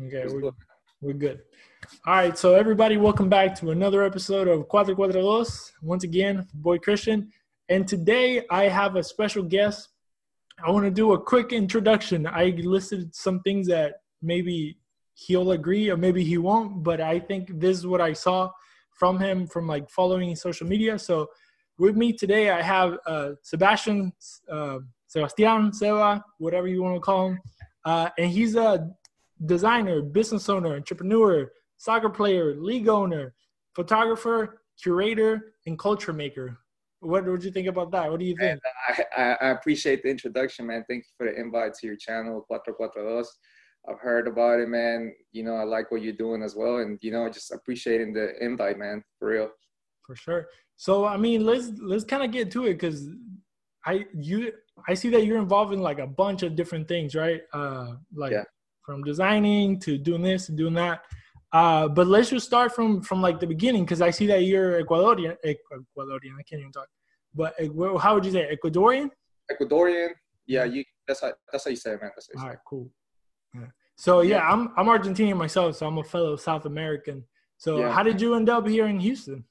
Okay, we're, we're good. All right, so everybody, welcome back to another episode of Cuatro Cuatro Dos. Once again, boy Christian, and today I have a special guest. I want to do a quick introduction. I listed some things that maybe he'll agree or maybe he won't, but I think this is what I saw from him from like following social media. So with me today, I have uh, Sebastian, uh, Sebastian, Seba, whatever you want to call him. Uh, and he's a designer, business owner, entrepreneur, soccer player, league owner, photographer, curator, and culture maker. What would you think about that? What do you think? I, I, appreciate the introduction, man. Thank you for the invite to your channel, Cuatro Cuatro Dos. I've heard about it, man. You know, I like what you're doing as well, and you know, just appreciating the invite, man. For real. For sure. So, I mean, let's let's kind of get to it because I you I see that you're involved in like a bunch of different things, right? Uh, like yeah. From designing to doing this and doing that. Uh, but let's just start from from like the beginning because I see that you're Ecuadorian. Ecuadorian, I can't even talk. But how would you say Ecuadorian? Ecuadorian. Yeah, you. That's how that's how you say it, man. That's how All right, cool. Yeah. So yeah, yeah, I'm I'm Argentinian myself, so I'm a fellow South American. So yeah. how did you end up here in Houston?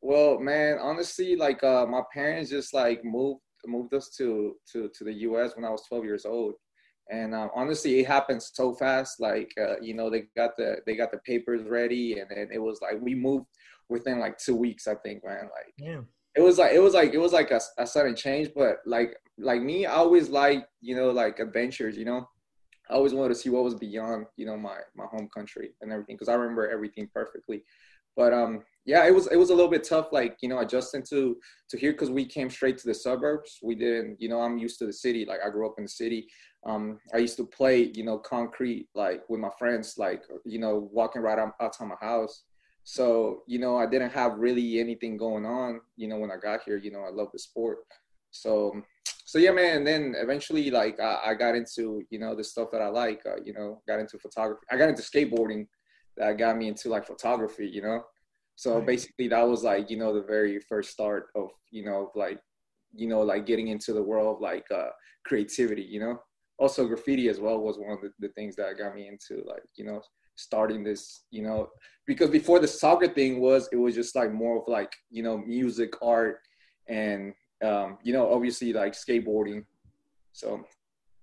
Well, man, honestly, like uh, my parents just like moved moved us to to to the U.S. when I was 12 years old, and um, honestly, it happened so fast. Like uh, you know, they got the they got the papers ready, and then it was like we moved within like two weeks. I think, man. Like, yeah. It was like it was like it was like a, a sudden change, but like like me, I always like you know like adventures. You know, I always wanted to see what was beyond you know my my home country and everything because I remember everything perfectly. But um, yeah, it was it was a little bit tough, like you know, adjusting to to here because we came straight to the suburbs. We didn't, you know, I'm used to the city. Like I grew up in the city. Um, I used to play, you know, concrete like with my friends, like you know, walking right outside my house. So you know, I didn't have really anything going on. You know, when I got here, you know, I love the sport. So so yeah, man. And then eventually, like I, I got into you know the stuff that I like. Uh, you know, got into photography. I got into skateboarding. That got me into like photography. You know so right. basically, that was like you know the very first start of you know like you know like getting into the world of like uh, creativity. You know, also graffiti as well was one of the, the things that got me into like you know starting this you know because before the soccer thing was it was just like more of like you know music art and um, you know obviously like skateboarding. So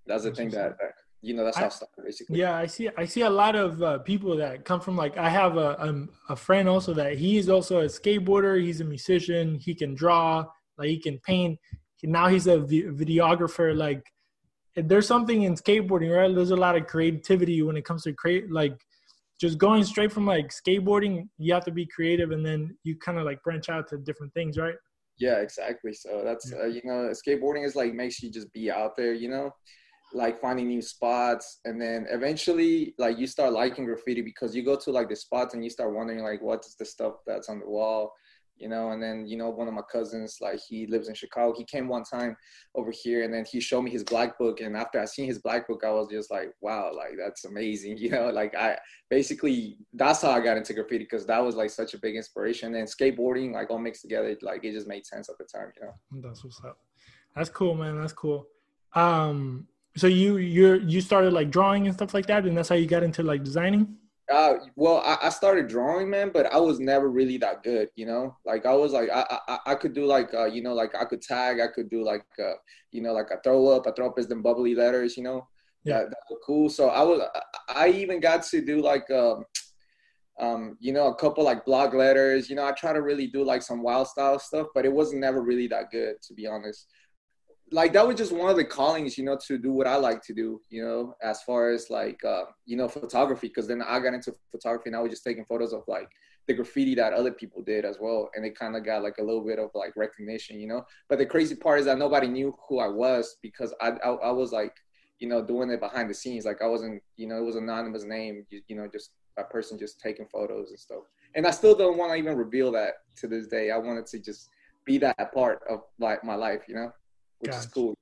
that's the thing that, that you know that's how I, started basically. Yeah i see i see a lot of uh, people that come from like i have a, a, um, a friend also that he's also a skateboarder. He's a musician. He can draw like he can paint. Now he's a videographer like there's something in skateboarding right? There's a lot of creativity when it comes to create like just going straight from like skateboarding you have to be creative and then you kind of like branch out to different things right? Yeah exactly. So that's yeah. uh, you know skateboarding is like makes you just be out there you know like finding new spots and then eventually like you start liking graffiti because you go to like the spots and you start wondering like what's the stuff that's on the wall you know and then you know one of my cousins like he lives in chicago. He came one time over here and then he showed me his black book and after i seen his black book i was just like wow like that's amazing you know? Like i basically that's how i got into graffiti because that was like such a big inspiration and skateboarding like all mixed together like it just made sense at the time you know? That's what's up. That's cool man that's cool. Um so you you you started like drawing and stuff like that, and that's how you got into like designing. Uh, well, I, I started drawing, man, but I was never really that good, you know. Like I was like I I, I could do like uh, you know like I could tag, I could do like uh, you know like a throw up, a throw up is them bubbly letters, you know. Yeah, that, that was cool. So I was I even got to do like um um you know a couple like block letters. You know I try to really do like some wild style stuff, but it wasn't never really that good to be honest like that was just one of the callings, you know, to do what I like to do, you know, as far as like, uh, you know, photography. Because then I got into photography and I was just taking photos of like the graffiti that other people did as well, and it kind of got like a little bit of like recognition, you know. But the crazy part is that nobody knew who I was because I I, I was like, you know, doing it behind the scenes. Like I wasn't, you know, it was anonymous name, you, you know, just a person just taking photos and stuff. And I still don't want to even reveal that to this day. I wanted to just be that part of like my life, you know which gotcha. is cool.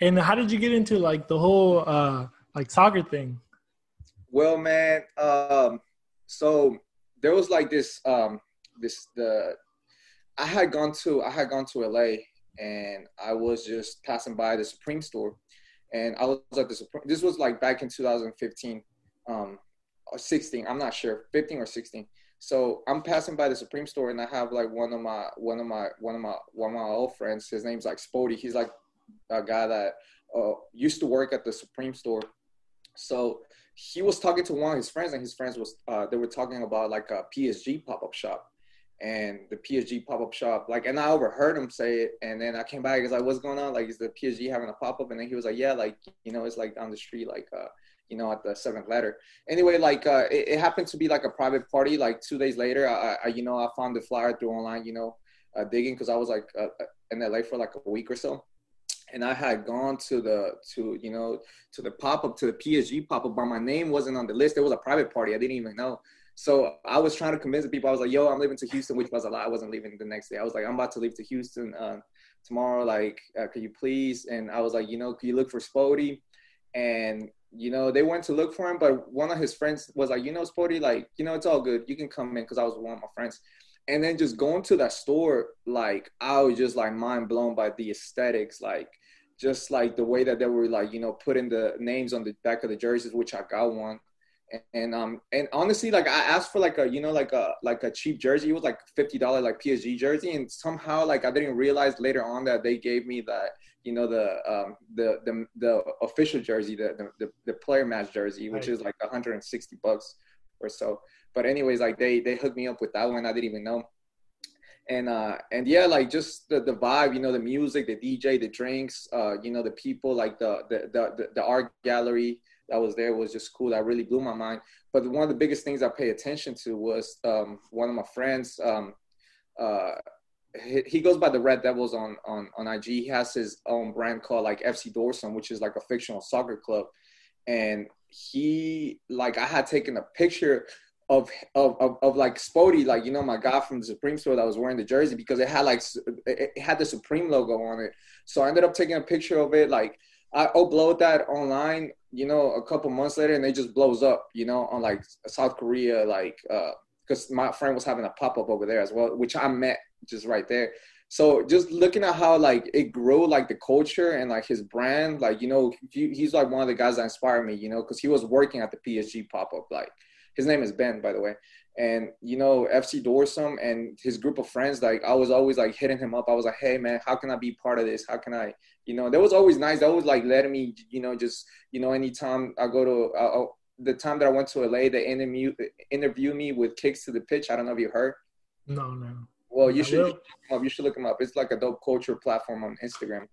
And how did you get into like the whole uh like soccer thing? Well, man, um, so there was like this um this the I had gone to I had gone to LA and I was just passing by the Supreme store and I was at the Supreme this was like back in 2015. um, 16. I'm not sure, 15 or 16. So I'm passing by the Supreme store and I have like one of my one of my one of my one of my old friends. His name's like Spody. He's like a guy that uh, used to work at the Supreme store. So he was talking to one of his friends, and his friends was uh, they were talking about like a PSG pop up shop, and the PSG pop up shop. Like, and I overheard him say it, and then I came back. He's like, "What's going on? Like, is the PSG having a pop up?" And then he was like, "Yeah, like you know, it's like down the street, like uh, you know, at the seventh letter." Anyway, like uh, it, it, happened to be like a private party. Like two days later, I, I you know I found the flyer through online, you know, uh, digging because I was like uh, in LA for like a week or so and I had gone to the to you know to the pop up to the PSG pop up, but my name wasn't on the list. It was a private party. I didn't even know. So I was trying to convince the people. I was like, "Yo, I'm leaving to Houston," which was a lie. I wasn't leaving the next day. I was like, "I'm about to leave to Houston uh, tomorrow. Like, uh, could you please?" And I was like, "You know, could you look for Spody?" And you know, they went to look for him, but one of his friends was like, "You know, Sporty, like, you know, it's all good. You can come in," because I was one of my friends. And then just going to that store like i was just like mind blown by the aesthetics like just like the way that they were like you know putting the names on the back of the jerseys which i got one. And, um and honestly like i asked for like a you know like a like a cheap jersey. It was like $50 like psg jersey. And somehow like i didn't realize later on that they gave me that you know the um the the, the official jersey the, the the player match jersey which right. is like 160 bucks or so but anyways, like they they hooked me up with that one. I didn't even know. And uh and yeah, like just the, the vibe, you know, the music, the DJ, the drinks, uh, you know, the people, like the the the, the art gallery that was there was just cool. That really blew my mind. But one of the biggest things I pay attention to was um, one of my friends. Um, uh, he, goes by the Red Devils on, on on IG. He has his own brand called like FC Dorsum, which is like a fictional soccer club. And he like I had taken a picture of, of of of like Spody, like you know my guy from the Supreme store that was wearing the jersey because it had like it had the Supreme logo on it. So I ended up taking a picture of it. Like I upload that online, you know, a couple months later, and it just blows up, you know, on like South Korea, like because uh, my friend was having a pop up over there as well, which I met just right there. So just looking at how like it grew, like the culture and like his brand, like you know, he, he's like one of the guys that inspired me, you know, because he was working at the PSG pop up, like his name is Ben, by the way. And you know, FC Dorsum and his group of friends, like I was always like hitting him up. I was like, hey man, how can I be part of this? How can I, you know, that was always nice. That was like letting me, you know, just you know, anytime I go to uh, the time that I went to LA, they interview interview me with kicks to the pitch. I don't know if you heard. No, no. Well, you I should you should look him up. It's like a dope culture platform on Instagram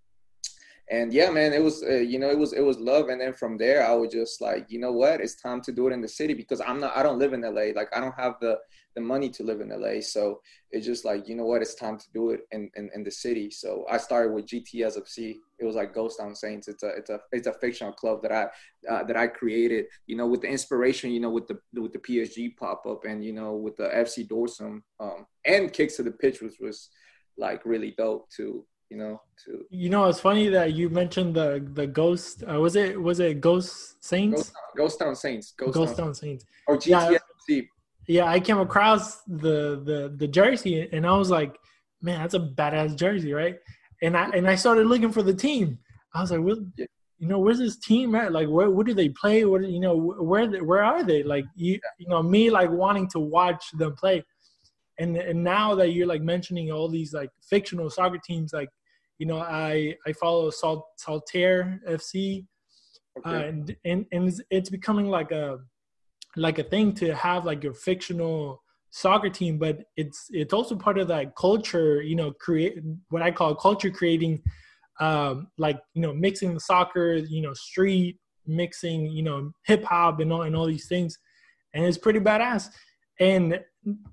and yeah man it was uh, you know it was it was love. And then from there i was just like you know what? It's time to do it in the city because i'm not i don't live in la like i don't have the the money to live in la so it's just like you know what? It's time to do it in in, in the city. So i started with gtsfc it was like ghost town saints. It's a it's a it's a fictional club that i uh, that i created you know with the inspiration you know with the with the psg pop-up and you know with the fc dorsum um and kicks to the pitch which was like really dope too you know to you know it's funny that you mentioned the the ghost uh, was it was it ghost saints? Ghost, town saints ghost, ghost town, saints. Or GTFC. Yeah, yeah i came across the the the jersey and i was like man that's a badass jersey right? And i and i started looking for the team. I was like well, yeah. you know where's this team at? Like where, where do they play? What you know where where are they? Like you you know me like wanting to watch them play and and now that you're like mentioning all these like fictional soccer teams like you know i i follow Salt, saltaire fc okay. uh, and, and and it's, it's becoming like a like a thing to have like your fictional soccer team but it's it's also part of that culture you know create what i call culture creating um like you know mixing the soccer you know street mixing you know hip hop and all and all these things and it's pretty badass and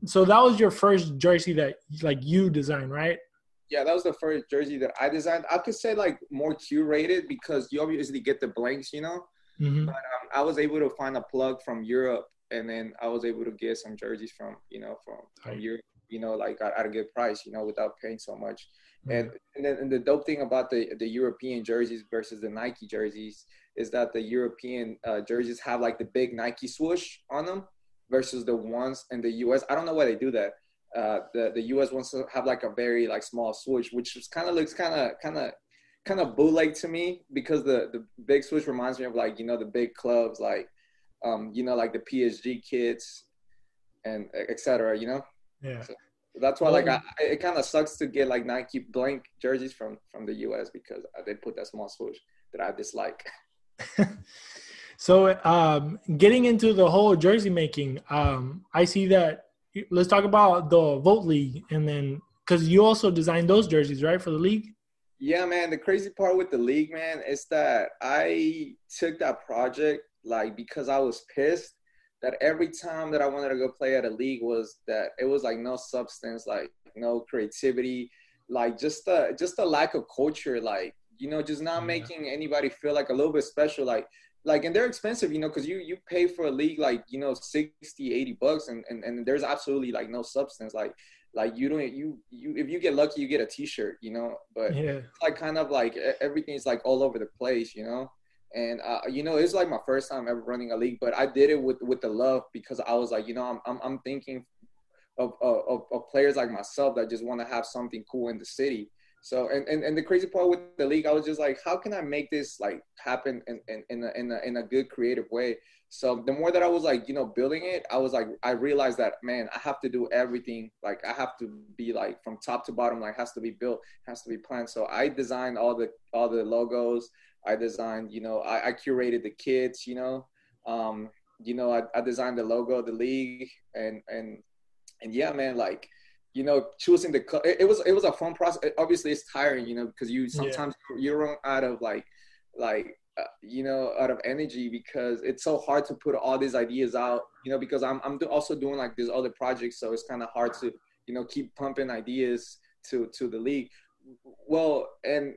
so that was your first jersey that like you designed, right? Yeah, that was the first jersey that I designed. I could say like more curated because you obviously get the blanks, you know. Mm-hmm. But um, I was able to find a plug from Europe, and then I was able to get some jerseys from you know from, from Europe, you know, like at, at, a good price, you know, without paying so much. Mm-hmm. And and then and the dope thing about the the European jerseys versus the Nike jerseys is that the European uh, jerseys have like the big Nike swoosh on them versus the ones in the US. I don't know why they do that. Uh, the the US wants to have like a very like small swoosh, which kind of looks kind of kind of kind of bootleg to me because the the big swoosh reminds me of like you know the big clubs like um, you know, like the PSG kids and etc. You know. Yeah. So that's why, like, I, it kind of sucks to get like Nike blank jerseys from from the U.S. because they put that small swoosh that I dislike. so, um, getting into the whole jersey making, um, I see that. Let's talk about the Vote League, and then because you also designed those jerseys, right, for the league. Yeah, man. The crazy part with the league, man, is that I took that project like because I was pissed that every time that I wanted to go play at a league was that it was like no substance, like no creativity, like just a just a lack of culture, like you know, just not yeah. making anybody feel like a little bit special, like like and they're expensive, you know, because you you pay for a league like you know 60, 80 bucks, and and and there's absolutely like no substance, like like you don't you you if you get lucky you get a t-shirt you know? But yeah. like kind of like everything's like all over the place you know? And uh, you know it's like my first time ever running a league but i did it with with the love because i was like you know i'm i'm, I'm thinking of, of, of players like myself that just want to have something cool in the city so and, and and the crazy part with the league i was just like how can i make this like happen in in, in, a, in, a, in a good creative way? So the more that i was like you know building it i was like i realized that man i have to do everything. Like i have to be like from top to bottom like has to be built has to be planned. So i designed all the all the logos. I designed, you know, I, I curated the kids, you know, um, you know, I, I designed the logo the league and, and, and yeah, man, like, you know, choosing the, it, it was, it was a fun process. Obviously it's tiring, you know, because you sometimes yeah. you run out of like, like, uh, you know, out of energy because it's so hard to put all these ideas out, you know, because I'm, I'm also doing like these other projects. So it's kind of hard to, you know, keep pumping ideas to, to the league. Well, and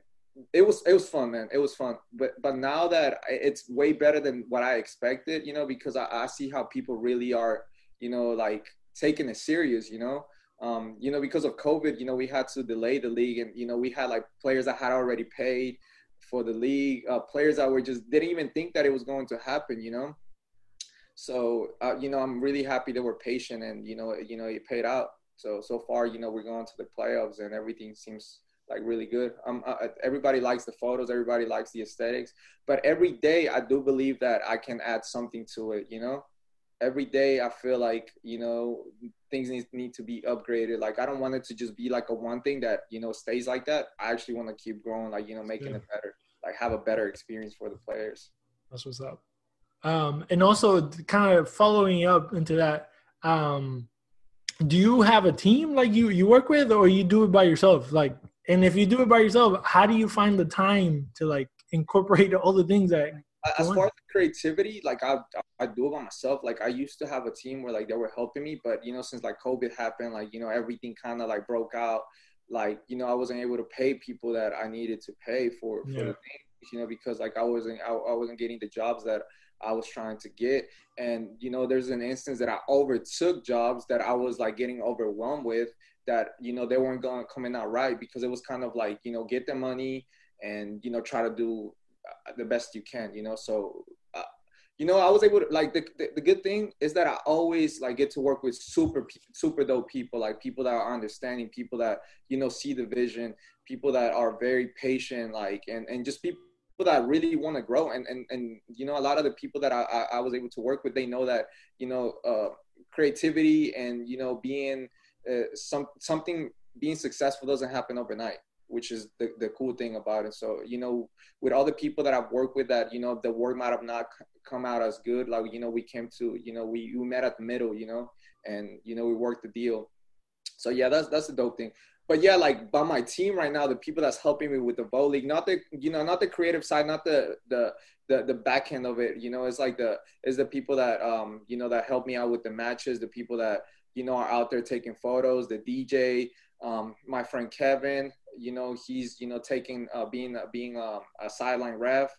it was it was fun, man. It was fun. But but now that it's way better than what I expected, you know, because I, I see how people really are, you know, like taking it serious, you know. Um, you know, because of COVID, you know, we had to delay the league, and you know, we had like players that had already paid for the league, uh, players that were just didn't even think that it was going to happen, you know. So uh, you know, I'm really happy that we're patient, and you know, you know, it paid out. So so far, you know, we're going to the playoffs, and everything seems like really good. Um, uh, everybody likes the photos, everybody likes the aesthetics, but every day I do believe that I can add something to it. You know, every day I feel like you know things need, need to be upgraded. Like I don't want it to just be like a one thing that you know stays like that. I actually want to keep growing, like you know, making yeah. it better, like have a better experience for the players. That's what's up. Um, and also kind of following up into that. Um, do you have a team like you you work with, or you do it by yourself? Like and if you do it by yourself, how do you find the time to like incorporate all the things that as far as creativity, like I I do it by myself. Like I used to have a team where like they were helping me, but you know, since like COVID happened, like you know, everything kind of like broke out. Like you know, I wasn't able to pay people that I needed to pay for for yeah. the things, you know, because like I wasn't I, I wasn't getting the jobs that I was trying to get. And you know, there's an instance that I overtook jobs that I was like getting overwhelmed with that you know they weren't going coming out right because it was kind of like you know get the money and you know try to do the best you can you know? So uh, you know i was able to like the, the, the, good thing is that i always like get to work with super super dope people like people that are understanding people that you know see the vision people that are very patient like and and just people that really want to grow. And, and and you know a lot of the people that I, I, I was able to work with they know that you know uh, creativity and you know being uh, some something being successful doesn't happen overnight which is the, the cool thing about it so you know with all the people that i've worked with that you know the word might have not come out as good like you know we came to you know we, we met at the middle you know and you know we worked the deal so yeah that's that's the dope thing but yeah like by my team right now the people that's helping me with the vote league not the you know not the creative side not the the the, the back end of it you know it's like the is the people that um you know that help me out with the matches the people that you know, are out there taking photos. The DJ, um, my friend Kevin, you know, he's you know taking uh, being uh, being a, a sideline ref.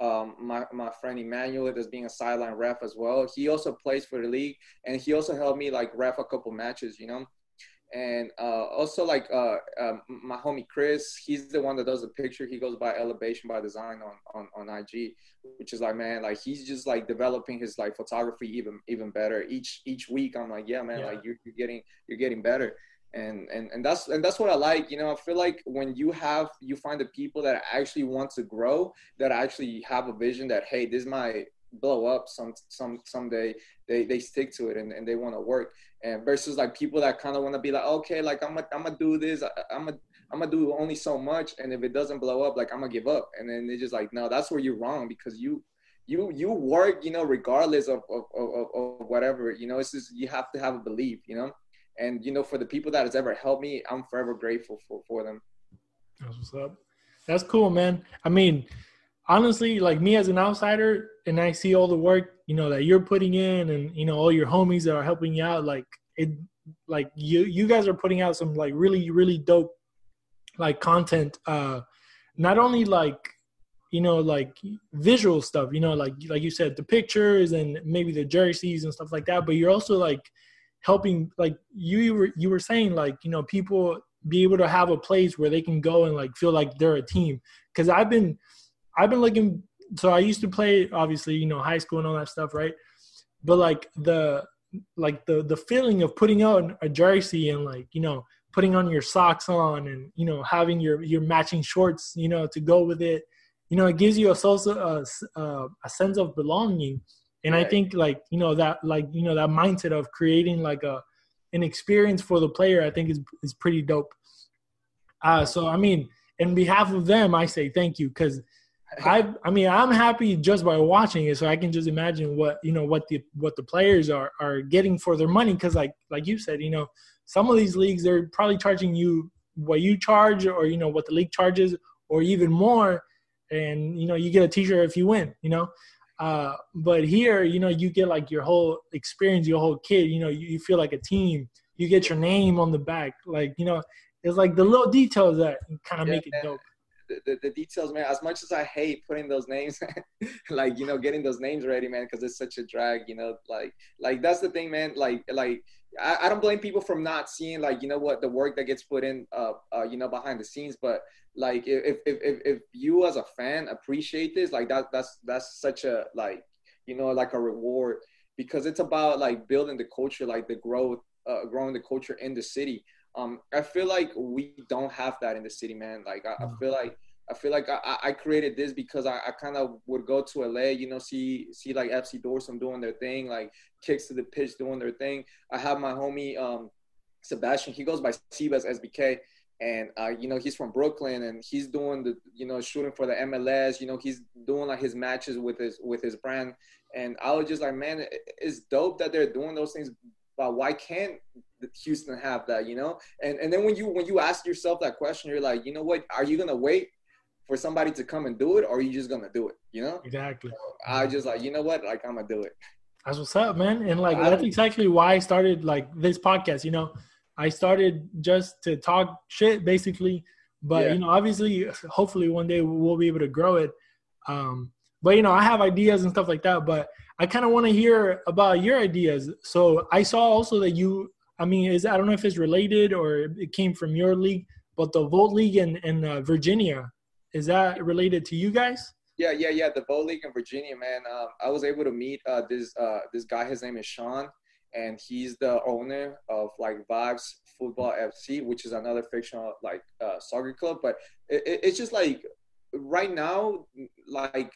Um, my my friend Emmanuel is being a sideline ref as well. He also plays for the league, and he also helped me like ref a couple matches. You know, and uh, also like uh, uh, my homie Chris, he's the one that does the picture. He goes by Elevation by Design on, on on IG, which is like man, like he's just like developing his like photography even even better each each week. I'm like, yeah, man, yeah. like you're, you're getting you're getting better, and and and that's and that's what I like. You know, I feel like when you have you find the people that actually want to grow, that actually have a vision that hey, this might blow up some some someday they they stick to it and, and they want to work and versus like people that kind of want to be like okay like i'm gonna i'm gonna do this i'm gonna i'm gonna do only so much and if it doesn't blow up like i'm gonna give up and then they're just like no that's where you're wrong because you you you work you know regardless of of, of, of whatever you know it's just you have to have a belief you know and you know for the people that has ever helped me i'm forever grateful for for them that's what's up that's cool man i mean honestly, like me as an outsider, and I see all the work you know that you're putting in, and you know all your homies that are helping you out. Like it, like you you guys are putting out some like really really dope like content. Uh, not only like you know like visual stuff, you know like like you said the pictures and maybe the jerseys and stuff like that, but you're also like helping like you were you were saying like you know people be able to have a place where they can go and like feel like they're a team because i've been I've been looking. So I used to play, obviously, you know, high school and all that stuff, right? But like the like the the feeling of putting on a jersey and like you know putting on your socks on and you know having your your matching shorts, you know, to go with it. You know, it gives you a social a, a, a sense of belonging. And right. I think like you know that like you know that mindset of creating like a an experience for the player, I think is is pretty dope. Uh, so I mean, in behalf of them, I say thank you because I I mean I'm happy just by watching it, so I can just imagine what you know what the what the players are are getting for their money. Because like like you said, you know, some of these leagues they're probably charging you what you charge, or you know what the league charges, or even more, and you know you get a T-shirt if you win. You know, uh, but here you know you get like your whole experience, your whole kid. You know, you, you feel like a team. You get your name on the back, like you know, it's like the little details that kind of yeah, make it dope the, the, details, man. As much as I hate putting those names, like you know, getting those names ready, man, because it's such a drag. You know, like like that's the thing, man. Like like I, I don't blame people from not seeing like you know what the work that gets put in, uh, uh you know, behind the scenes. But like if if if, if you as a fan appreciate this, like that that's that's such a like you know like a reward because it's about like building the culture, like the growth, uh, growing the culture in the city um, I feel like we don't have that in the city, man. Like I, I feel like I feel like I, I created this because I, I kind of would go to LA, you know, see see like FC Dorsum doing their thing, like kicks to the pitch doing their thing. I have my homie um, Sebastian. He goes by Sebas SBK, and uh, you know he's from Brooklyn, and he's doing the you know shooting for the MLS. You know he's doing like his matches with his with his brand, and I was just like, man, it's dope that they're doing those things, but why can't Houston have that, you know? And and then when you when you ask yourself that question, you're like, you know what? Are you gonna wait for somebody to come and do it, or are you just gonna do it? You know? Exactly. So I just like, you know what? Like I'm gonna do it. That's what's up, man. And like that's exactly why I started like this podcast. You know, I started just to talk shit, basically. But yeah. you know, obviously, hopefully, one day we'll be able to grow it. Um, but you know, I have ideas and stuff like that. But I kind of want to hear about your ideas. So I saw also that you I mean, is I don't know if it's related or it came from your league, but the Vote League in, in uh, Virginia, is that related to you guys? Yeah, yeah, yeah. The Vote League in Virginia, man. Um, I was able to meet uh, this uh, this guy. His name is Sean, and he's the owner of like Vibes Football FC, which is another fictional like uh, soccer club. But it, it, it's just like right now, like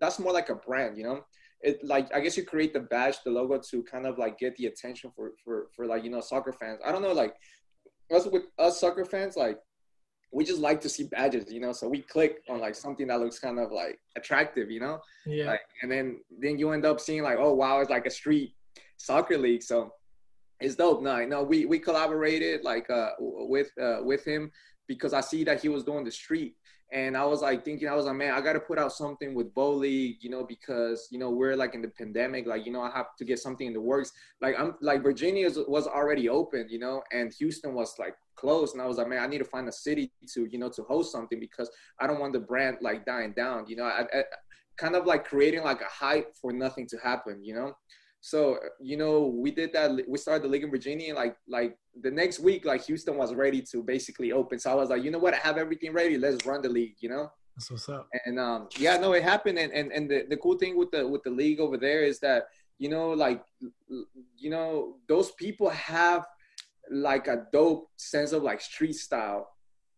that's more like a brand, you know it like I guess you create the badge, the logo to kind of like get the attention for for for like you know soccer fans. I don't know, like us with us soccer fans, like we just like to see badges, you know. So we click on like something that looks kind of like attractive, you know. Yeah. Like, and then then you end up seeing like, oh wow, it's like a street soccer league. So it's dope. No, no, we we collaborated like uh with uh with him because I see that he was doing the street and I was like thinking, I was like, man, I got to put out something with Bow League, you know, because you know we're like in the pandemic, like you know, I have to get something in the works. Like I'm like Virginia was already open, you know, and Houston was like closed, and I was like, man, I need to find a city to you know to host something because I don't want the brand like dying down, you know. I, I kind of like creating like a hype for nothing to happen, you know. So you know, we did that. We started the league in Virginia. Like like the next week, like Houston was ready to basically open. So I was like, you know what? I have everything ready. Let's run the league. You know. That's what's up. And um, yeah, no, it happened. And and and the, the cool thing with the with the league over there is that you know, like you know, those people have like a dope sense of like street style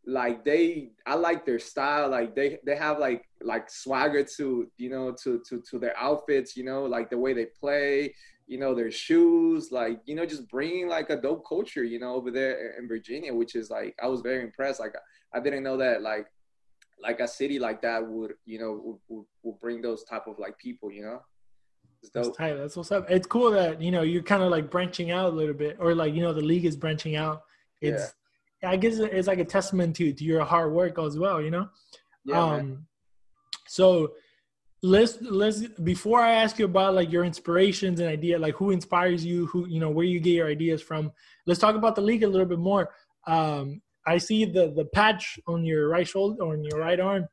like they I like their style. Like they they have like like swagger to you know to to to their outfits. You know, like the way they play. You know their shoes. Like you know just bringing like a dope culture. You know over there in Virginia, which is like I was very impressed. Like I didn't know that like like a city like that would you know would, would, would bring those type of like people. You know. That's tight. That's what's up. It's cool that you know you're kind of like branching out a little bit, or like you know the league is branching out. It's I guess it's like a testament to to your hard work as well. You know. Yeah. Um, man. So let's let's before I ask you about like your inspirations and idea, like who inspires you, who you know where you get your ideas from. Let's talk about the league a little bit more. Um, I see the the patch on your right shoulder on your right arm.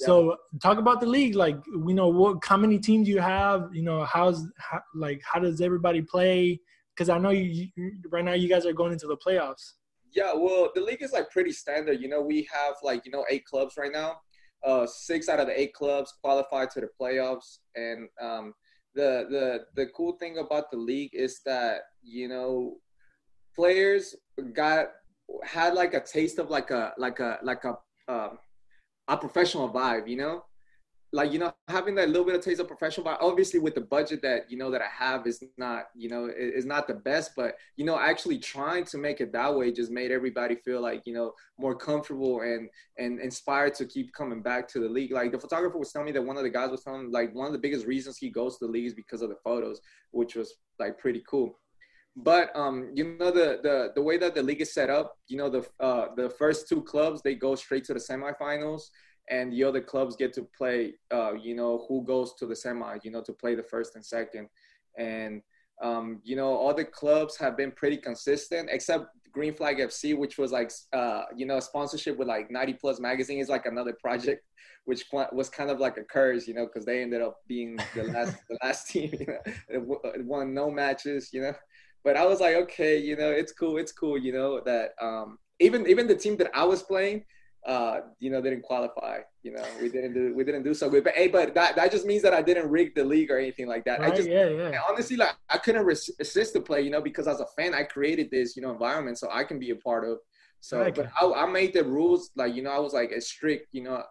Yeah. So talk about the league. Like we know what how many teams you have. You know how's how, like how does everybody play? Because I know you, you right now you guys are going into the playoffs. Yeah, well, the league is like pretty standard. You know, we have like you know eight clubs right now. Uh, six out of the eight clubs qualified to the playoffs, and um, the the the cool thing about the league is that you know players got had like a taste of like a like a like a um, a professional vibe, you know like you know having that little bit of taste of professional but obviously with the budget that you know that i have is not you know is not the best but you know actually trying to make it that way just made everybody feel like you know more comfortable and and inspired to keep coming back to the league. Like the photographer was telling me that one of the guys was telling like one of the biggest reasons he goes to the league is because of the photos which was like pretty cool. But um, you know the the the way that the league is set up, you know the uh, the first two clubs they go straight to the semifinals, and the other clubs get to play uh, you know who goes to the semi you know to play the first and second. And um, you know all the clubs have been pretty consistent except green flag fc which was like uh, you know sponsorship with like 90 plus magazine is like another project which was kind of like a curse you know because they ended up being the last the last team you know it won no matches you know. But i was like okay you know it's cool it's cool you know that um, even even the team that i was playing uh, you know, didn't qualify. You know, we didn't do we didn't do so good. But hey, but that, that just means that I didn't rig the league or anything like that. Right, I just yeah, yeah. honestly like I couldn't resist the play, you know, because as a fan I created this, you know, environment so I can be a part of. So, right. but I, I made the rules like you know I was like as strict, you know,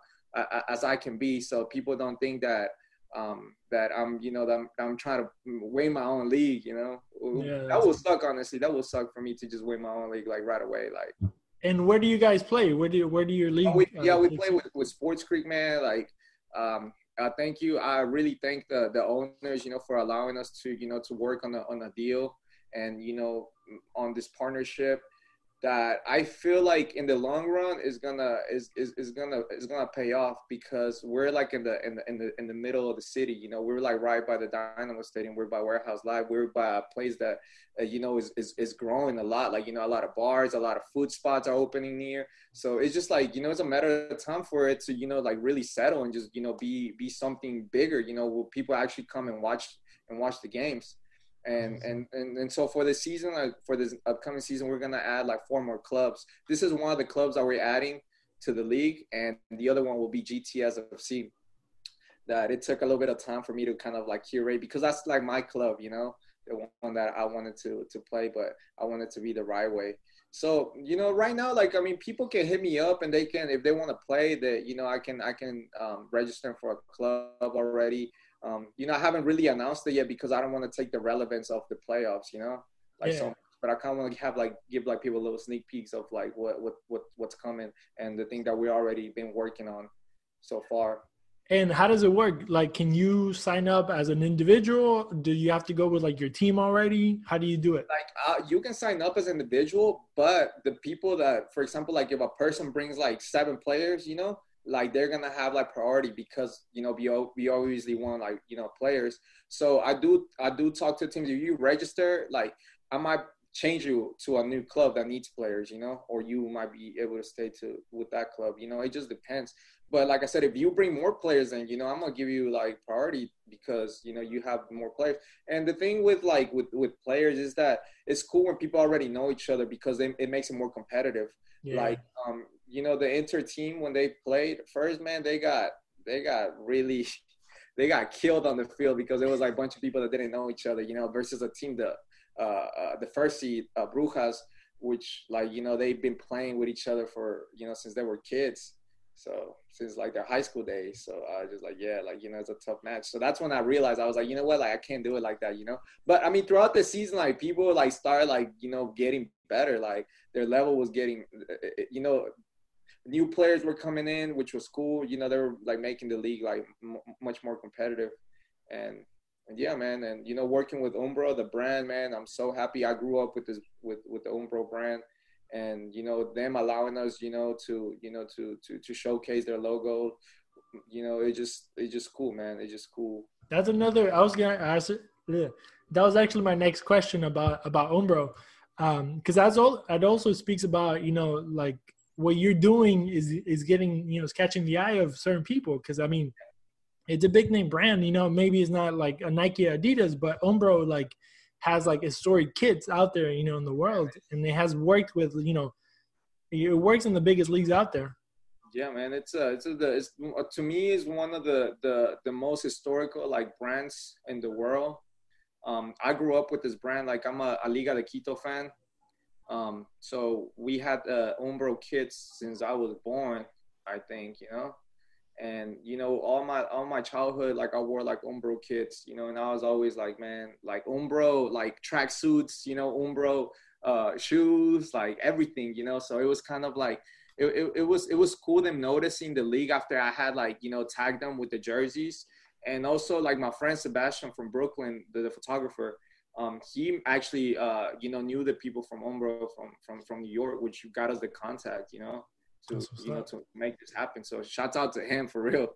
as I can be, so people don't think that um, that I'm, you know, that I'm, I'm trying to win my own league, you know. Yeah, that will suck, honestly. That will suck for me to just win my own league like right away, like. And where do you guys play? Where do you, where do your league? Oh, we, yeah, uh, we play with, with Sports Creek, man. Like, um, uh, thank you. I really thank the the owners, you know, for allowing us to, you know, to work on a on a deal and you know on this partnership that I feel like in the long run is gonna is, is, is gonna is gonna pay off because we're like in the in the in the in the middle of the city. You know, we're like right by the Dynamo Stadium. We're by Warehouse Live. We're by a place that uh, you know is, is is growing a lot. Like you know, a lot of bars, a lot of food spots are opening near. So it's just like you know, it's a matter of time for it to you know like really settle and just you know be be something bigger. You know, will people actually come and watch and watch the games? And and and, and so for this season like for this upcoming season we're gonna add like four more clubs. This is one of the clubs that we're adding to the league and the other one will be gts fc that it took a little bit of time for me to kind of like curate because that's like my club you know? The one that i wanted to to play but i wanted to be the right way. So you know right now like i mean people can hit me up and they can if they want to play that you know i can i can um, register for a club already um, you know, I haven't really announced it yet because I don't want to take the relevance of the playoffs, you know, like yeah. so. But I kind of want to have like give like people little sneak peeks of like what what what what's coming and the thing that we already been working on so far. And how does it work? Like, can you sign up as an individual? Do you have to go with like your team already? How do you do it? Like, uh, you can sign up as an individual, but the people that, for example, like if a person brings like seven players, you know, like they're gonna have like priority because you know we we obviously want like you know players. So I do I do talk to teams. If you register, like I might change you to a new club that needs players, you know, or you might be able to stay to with that club. You know, it just depends. But like I said, if you bring more players in, you know, I'm gonna give you like priority because you know you have more players. And the thing with like with with players is that it's cool when people already know each other because they, it makes it more competitive. Yeah. Like um, you know, the Inter team when they played first, man, they got they got really they got killed on the field because it was like a bunch of people that didn't know each other, you know, versus a team that uh, uh, the first seed uh, Brujas which like you know they've been playing with each other for you know since they were kids. So since like their high school days. So i was just like yeah like you know it's a tough match. So that's when i realized i was like you know what? Like i can't do it like that you know? But i mean throughout the season like people like started like you know getting better. Like their level was getting you know new players were coming in which was cool you know they were like making the league like m- much more competitive and and yeah, man, and you know, working with Umbro, the brand, man, I'm so happy. I grew up with this with with the Umbro brand, and you know, them allowing us, you know, to you know to to to showcase their logo, you know, it just it's just cool, man. It's just cool. That's another. I was gonna ask. Yeah, that was actually my next question about about Umbro, um, because that's all. It also speaks about you know like what you're doing is is getting you know is catching the eye of certain people. Because I mean, it's a big name brand. You know, maybe it's not like a Nike Adidas, but Umbro like has like historic kits out there, you know, in the world, and it has worked with you know, it works in the biggest leagues out there. Yeah, man, it's uh, it's, a, the, it's to me is one of the the the most historical like brands in the world. Um, I grew up with this brand. Like I'm a, a Liga de Quito fan. Um, so we had uh, Umbro kits since I was born. I think you know, and you know all my all my childhood like i wore like umbro kits you know? And i was always like man like umbro like track suits you know umbro uh shoes like everything you know? So it was kind of like it, it, it was it was cool them noticing the league after i had like you know tagged them with the jerseys. And also like my friend sebastian from brooklyn the, the photographer um, he actually uh, you know knew the people from Umbro from from from New York, which got us the contact, you know to you know to make this happen. So shouts out to him for real.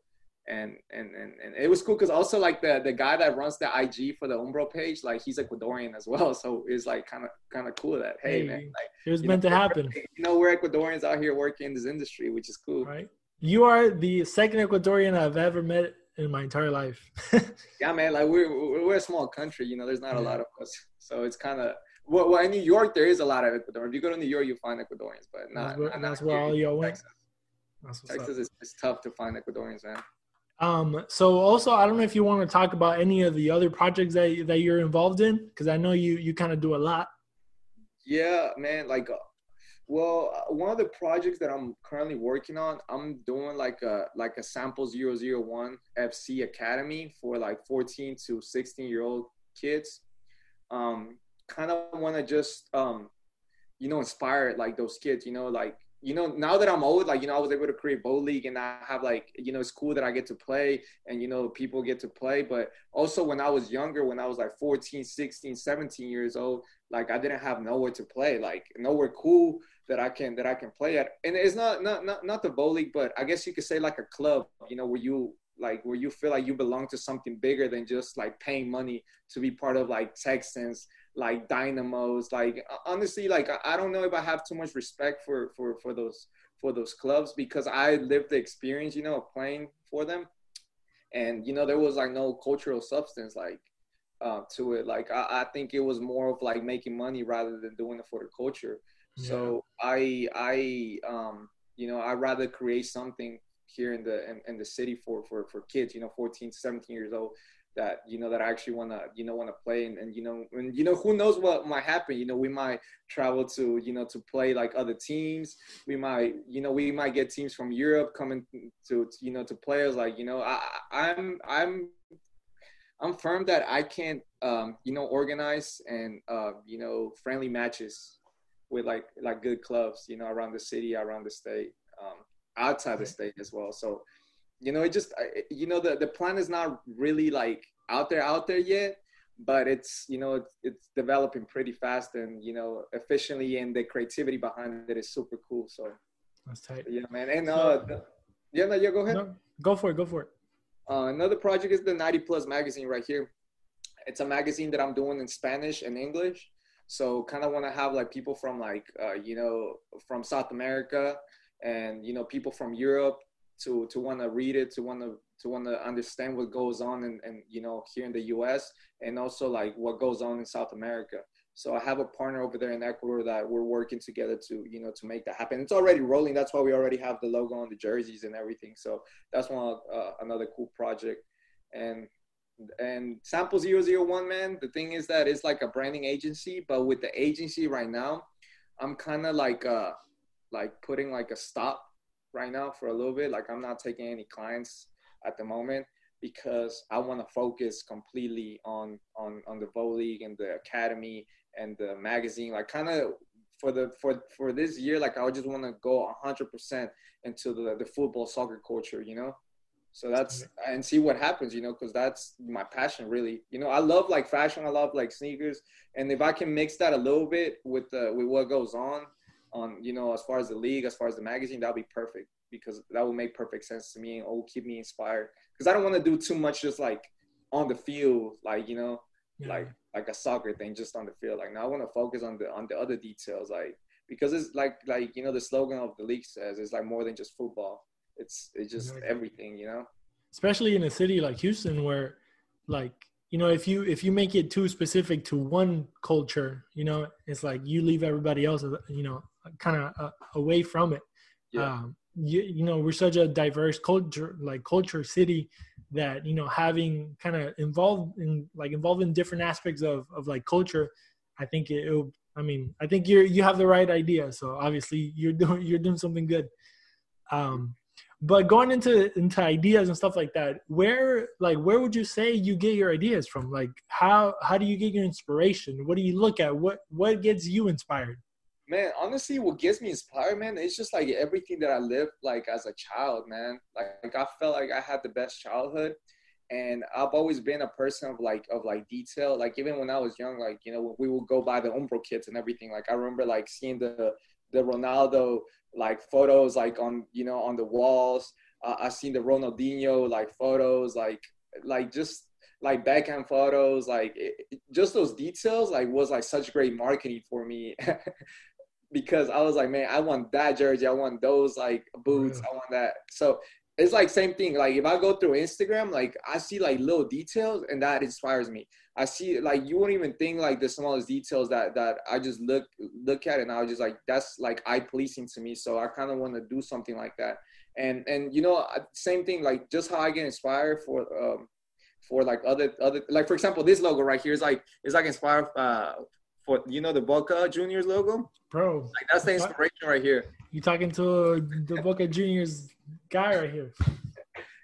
And and and, and it was cool because also like the the guy that runs the IG for the Umbro page, like he's Ecuadorian as well. So it's like kind of kind of cool that hey, hey man, like it was meant know, to happen. You know, we're Ecuadorians out here working in this industry, which is cool. Right. You are the second Ecuadorian I've ever met in my entire life. yeah, man. Like we're we're a small country. You know, there's not yeah. a lot of us, so it's kind of well, well, in New York, there is a lot of Ecuadorians. If you go to New York, you find Ecuadorians, but not. That's where, not, that's where all y'all went. Texas, Texas is, is tough to find Ecuadorians, man. Um. So also, I don't know if you want to talk about any of the other projects that that you're involved in, because I know you you kind of do a lot. Yeah, man. Like, well, uh, one of the projects that I'm currently working on, I'm doing like a like a sample 001 FC academy for like 14 to 16 year old kids. Um, kind of want to just um you know inspire like those kids you know like you know now that i'm old like you know i was able to create bowl league and i have like you know it's cool that i get to play and you know people get to play but also when i was younger when i was like 14 16 17 years old like i didn't have nowhere to play like nowhere cool that i can that i can play at and it's not not not, not the bowl league but i guess you could say like a club you know where you like where you feel like you belong to something bigger than just like paying money to be part of like Texans, like Dynamos. Like honestly, like I don't know if I have too much respect for for for those for those clubs because I lived the experience, you know, of playing for them, and you know there was like no cultural substance like uh, to it. Like I, I think it was more of like making money rather than doing it for the culture. Yeah. So I I um you know I rather create something here in the in, in, the city for for for kids you know 14 to 17 years old that you know that I actually want to you know want to play and, and you know and you know who knows what might happen you know we might travel to you know to play like other teams we might you know we might get teams from Europe coming to you know to players like you know I I'm I'm I'm firm that I can't um you know organize and uh you know friendly matches with like like good clubs you know around the city around the state um outside the state as well. So, you know, it just, you know, the, the plan is not really like out there, out there yet, but it's, you know, it's, it's developing pretty fast and, you know, efficiently and the creativity behind it is super cool. So that's tight. Yeah, man. And, uh, yeah, no, yeah, go ahead. No, go for it. Go for it. Uh, another project is the 90 Plus magazine right here. It's a magazine that I'm doing in Spanish and English. So kind of want to have like people from like, uh, you know, from South America and you know people from Europe to to want to read it, to want to to want to understand what goes on and and you know here in the U.S. and also like what goes on in South America. So I have a partner over there in Ecuador that we're working together to you know to make that happen. It's already rolling. That's why we already have the logo on the jerseys and everything. So that's one uh, another cool project. And and sample 001 man the thing is that it's like a branding agency but with the agency right now I'm kind of like uh like putting like a stop right now for a little bit. Like I'm not taking any clients at the moment because I want to focus completely on on on the Vote League and the academy and the magazine. Like kind of for the for for this year, like I just want to go 100% into the the football soccer culture, you know. So that's and see what happens, you know, because that's my passion, really. You know, I love like fashion, I love like sneakers, and if I can mix that a little bit with the with what goes on, on you know, as far as the league, as far as the magazine, that'll be perfect because that will make perfect sense to me and will keep me inspired. Because I don't want to do too much just like on the field, like you know, yeah. like like a soccer thing, just on the field. Like now, I want to focus on the on the other details, like because it's like like you know the slogan of the league says it's like more than just football it's it's just exactly. everything, you know. Especially in a city like Houston, where like you know if you if you make it too specific to one culture, you know, it's like you leave everybody else, you know, kind of uh, away from it. Yeah. Um, you, you know we're such a diverse culture like culture city that you know having kind of involved in like involved in different aspects of of like culture i think it, will i mean i think you're you have the right idea so obviously you're doing you're doing something good um but going into into ideas and stuff like that where like where would you say you get your ideas from? Like how how do you get your inspiration? What do you look at? What what gets you inspired? Man honestly what gets me inspired man it's just like everything that i lived like as a child man. Like, like i felt like i had the best childhood and I've always been a person of like of like detail. Like even when I was young, like you know, we would go buy the Umbro kits and everything. Like I remember like seeing the the Ronaldo like photos like on you know on the walls. Uh, I seen the Ronaldinho like photos, like like just like backhand photos, like it, just those details, like was like such great marketing for me. because I was like, man, I want that jersey. I want those like boots. I want that. So it's like same thing. Like if I go through Instagram, like I see like little details and that inspires me. I see like you won't even think like the smallest details that that I just look look at and I was just like that's like eye policing to me. So I kind of want to do something like that. And and you know same thing like just how I get inspired for um for like other other like for example this logo right here is like is like inspired uh for you know the Boca Juniors logo. Bro, like that's the inspiration right here. You talking to the Boca Juniors guy right here?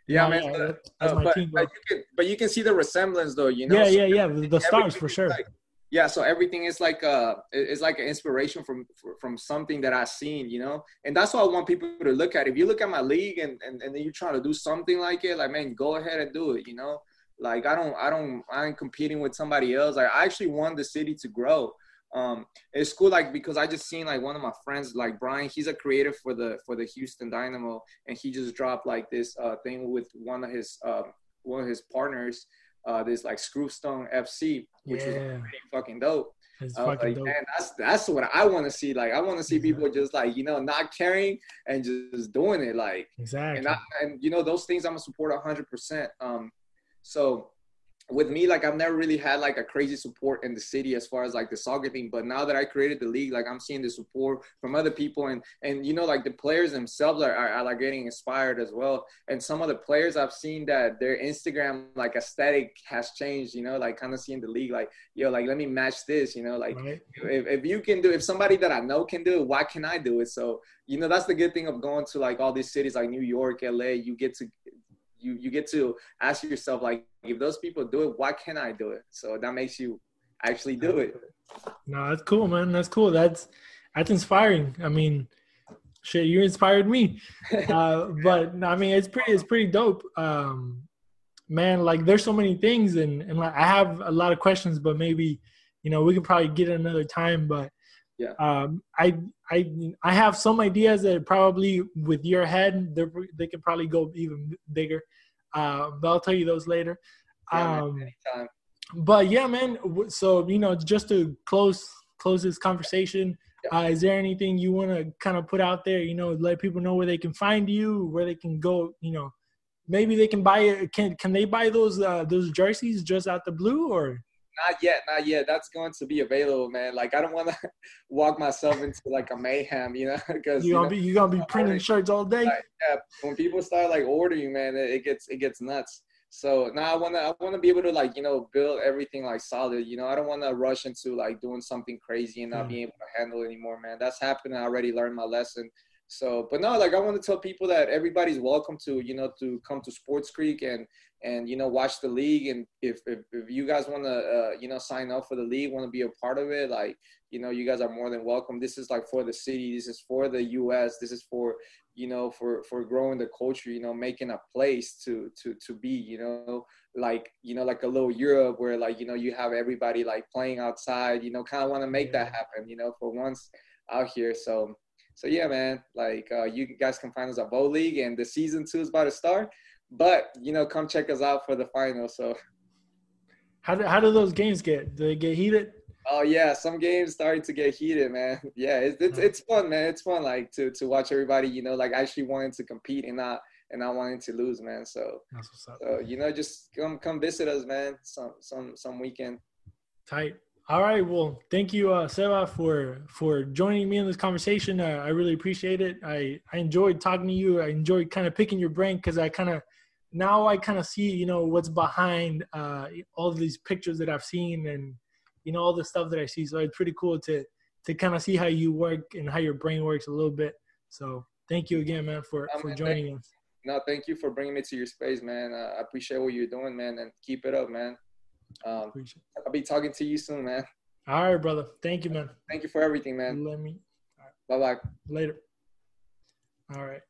Yeah, man. Yeah, uh, but, team, but, you can, but you can see the resemblance, though. You know. Yeah, so yeah, yeah. The, the stars for sure. Like, yeah, so everything is like uh it's like an inspiration from from something that I've seen, you know, and that's what I want people to look at. If you look at my league and and, and then you're trying to do something like it, like man, go ahead and do it, you know. Like I don't I don't I ain't competing with somebody else. Like I actually want the city to grow um it's cool like because i just seen like one of my friends like brian he's a creator for the for the houston dynamo and he just dropped like this uh thing with one of his uh one of his partners uh this like Screwston FC which yeah. was pretty fucking dope uh, like, man, that's that's what I want to see. Like, I want to see people just like you know not caring and just doing it. Like, exactly. And I, and you know those things I'm gonna support hundred percent. Um, so with me, like I've never really had like a crazy support in the city as far as like the soccer thing. But now that I created the league, like I'm seeing the support from other people, and and you know like the players themselves are, are, are like getting inspired as well. And some of the players I've seen that their Instagram like aesthetic has changed. You know, like kind of seeing the league, like yo, like let me match this. You know, like right. if if you can do, if somebody that I know can do it, why can I do it? So you know that's the good thing of going to like all these cities like New York, LA. You get to you you get to ask yourself like if those people do it why can't i do it? So that makes you actually do it. No that's cool man. That's cool. That's that's inspiring. I mean shit you inspired me. Uh, but i mean it's pretty it's pretty dope. Um man like there's so many things and and like, i have a lot of questions but maybe you know we can probably get another time but yeah. Um i i i have some ideas that probably with your head they they could probably go even bigger. Uh but i'll tell you those later. Yeah, um man, but yeah man so you know just to close close this conversation yeah. uh, is there anything you want to kind of put out there you know let people know where they can find you where they can go you know maybe they can buy it can can they buy those uh those jerseys just out the blue or not yet, not yet. That's going to be available, man. Like I don't want to walk myself into like a mayhem, you know, because you gonna you know, be you gonna be printing shirts all day. Like, yeah, when people start like ordering, man, it, it, gets it gets nuts. So now I wanna I wanna be able to like you know build everything like solid. You know I don't want to rush into like doing something crazy and not mm. being able to handle anymore, man. That's happened. I already learned my lesson. So, but no, like I want to tell people that everybody's welcome to, you know, to come to Sports Creek and and you know watch the league. And if if, if you guys want to, uh, you know, sign up for the league, want to be a part of it, like you know, you guys are more than welcome. This is like for the city. This is for the U.S. This is for you know for for growing the culture. You know, making a place to to to be. You know, like you know like a little Europe where like you know you have everybody like playing outside. You know, kind of want to make that happen. You know, for once out here. So so yeah, man, like uh, you guys can find us at Bowl League, and the season two is about to start. But you know, come check us out for the final. So, how do how do those games get? Do they get heated? Oh yeah, some games starting to get heated, man. Yeah, it's it's, it's fun, man. It's fun, like to to watch everybody, you know, like actually wanting to compete and not and not wanting to lose, man. So, so you know, just come come visit us, man. Some some some weekend. Tight. All right. Well, thank you, uh, Seba, for for joining me in this conversation. Uh, I really appreciate it. I I enjoyed talking to you. I enjoyed kind of picking your brain because I kind of now I kind of see you know what's behind uh, all these pictures that I've seen and you know all the stuff that I see. So it's pretty cool to to kind of see how you work and how your brain works a little bit. So thank you again, man, for for joining us. No, thank you for bringing me to your space, man. Uh, I appreciate what you're doing, man, and keep it up, man. Um, I'll be talking to you soon, man. All right, brother. Thank you, man. Thank you for everything, man. Let me. Right. Bye bye. Later. All right.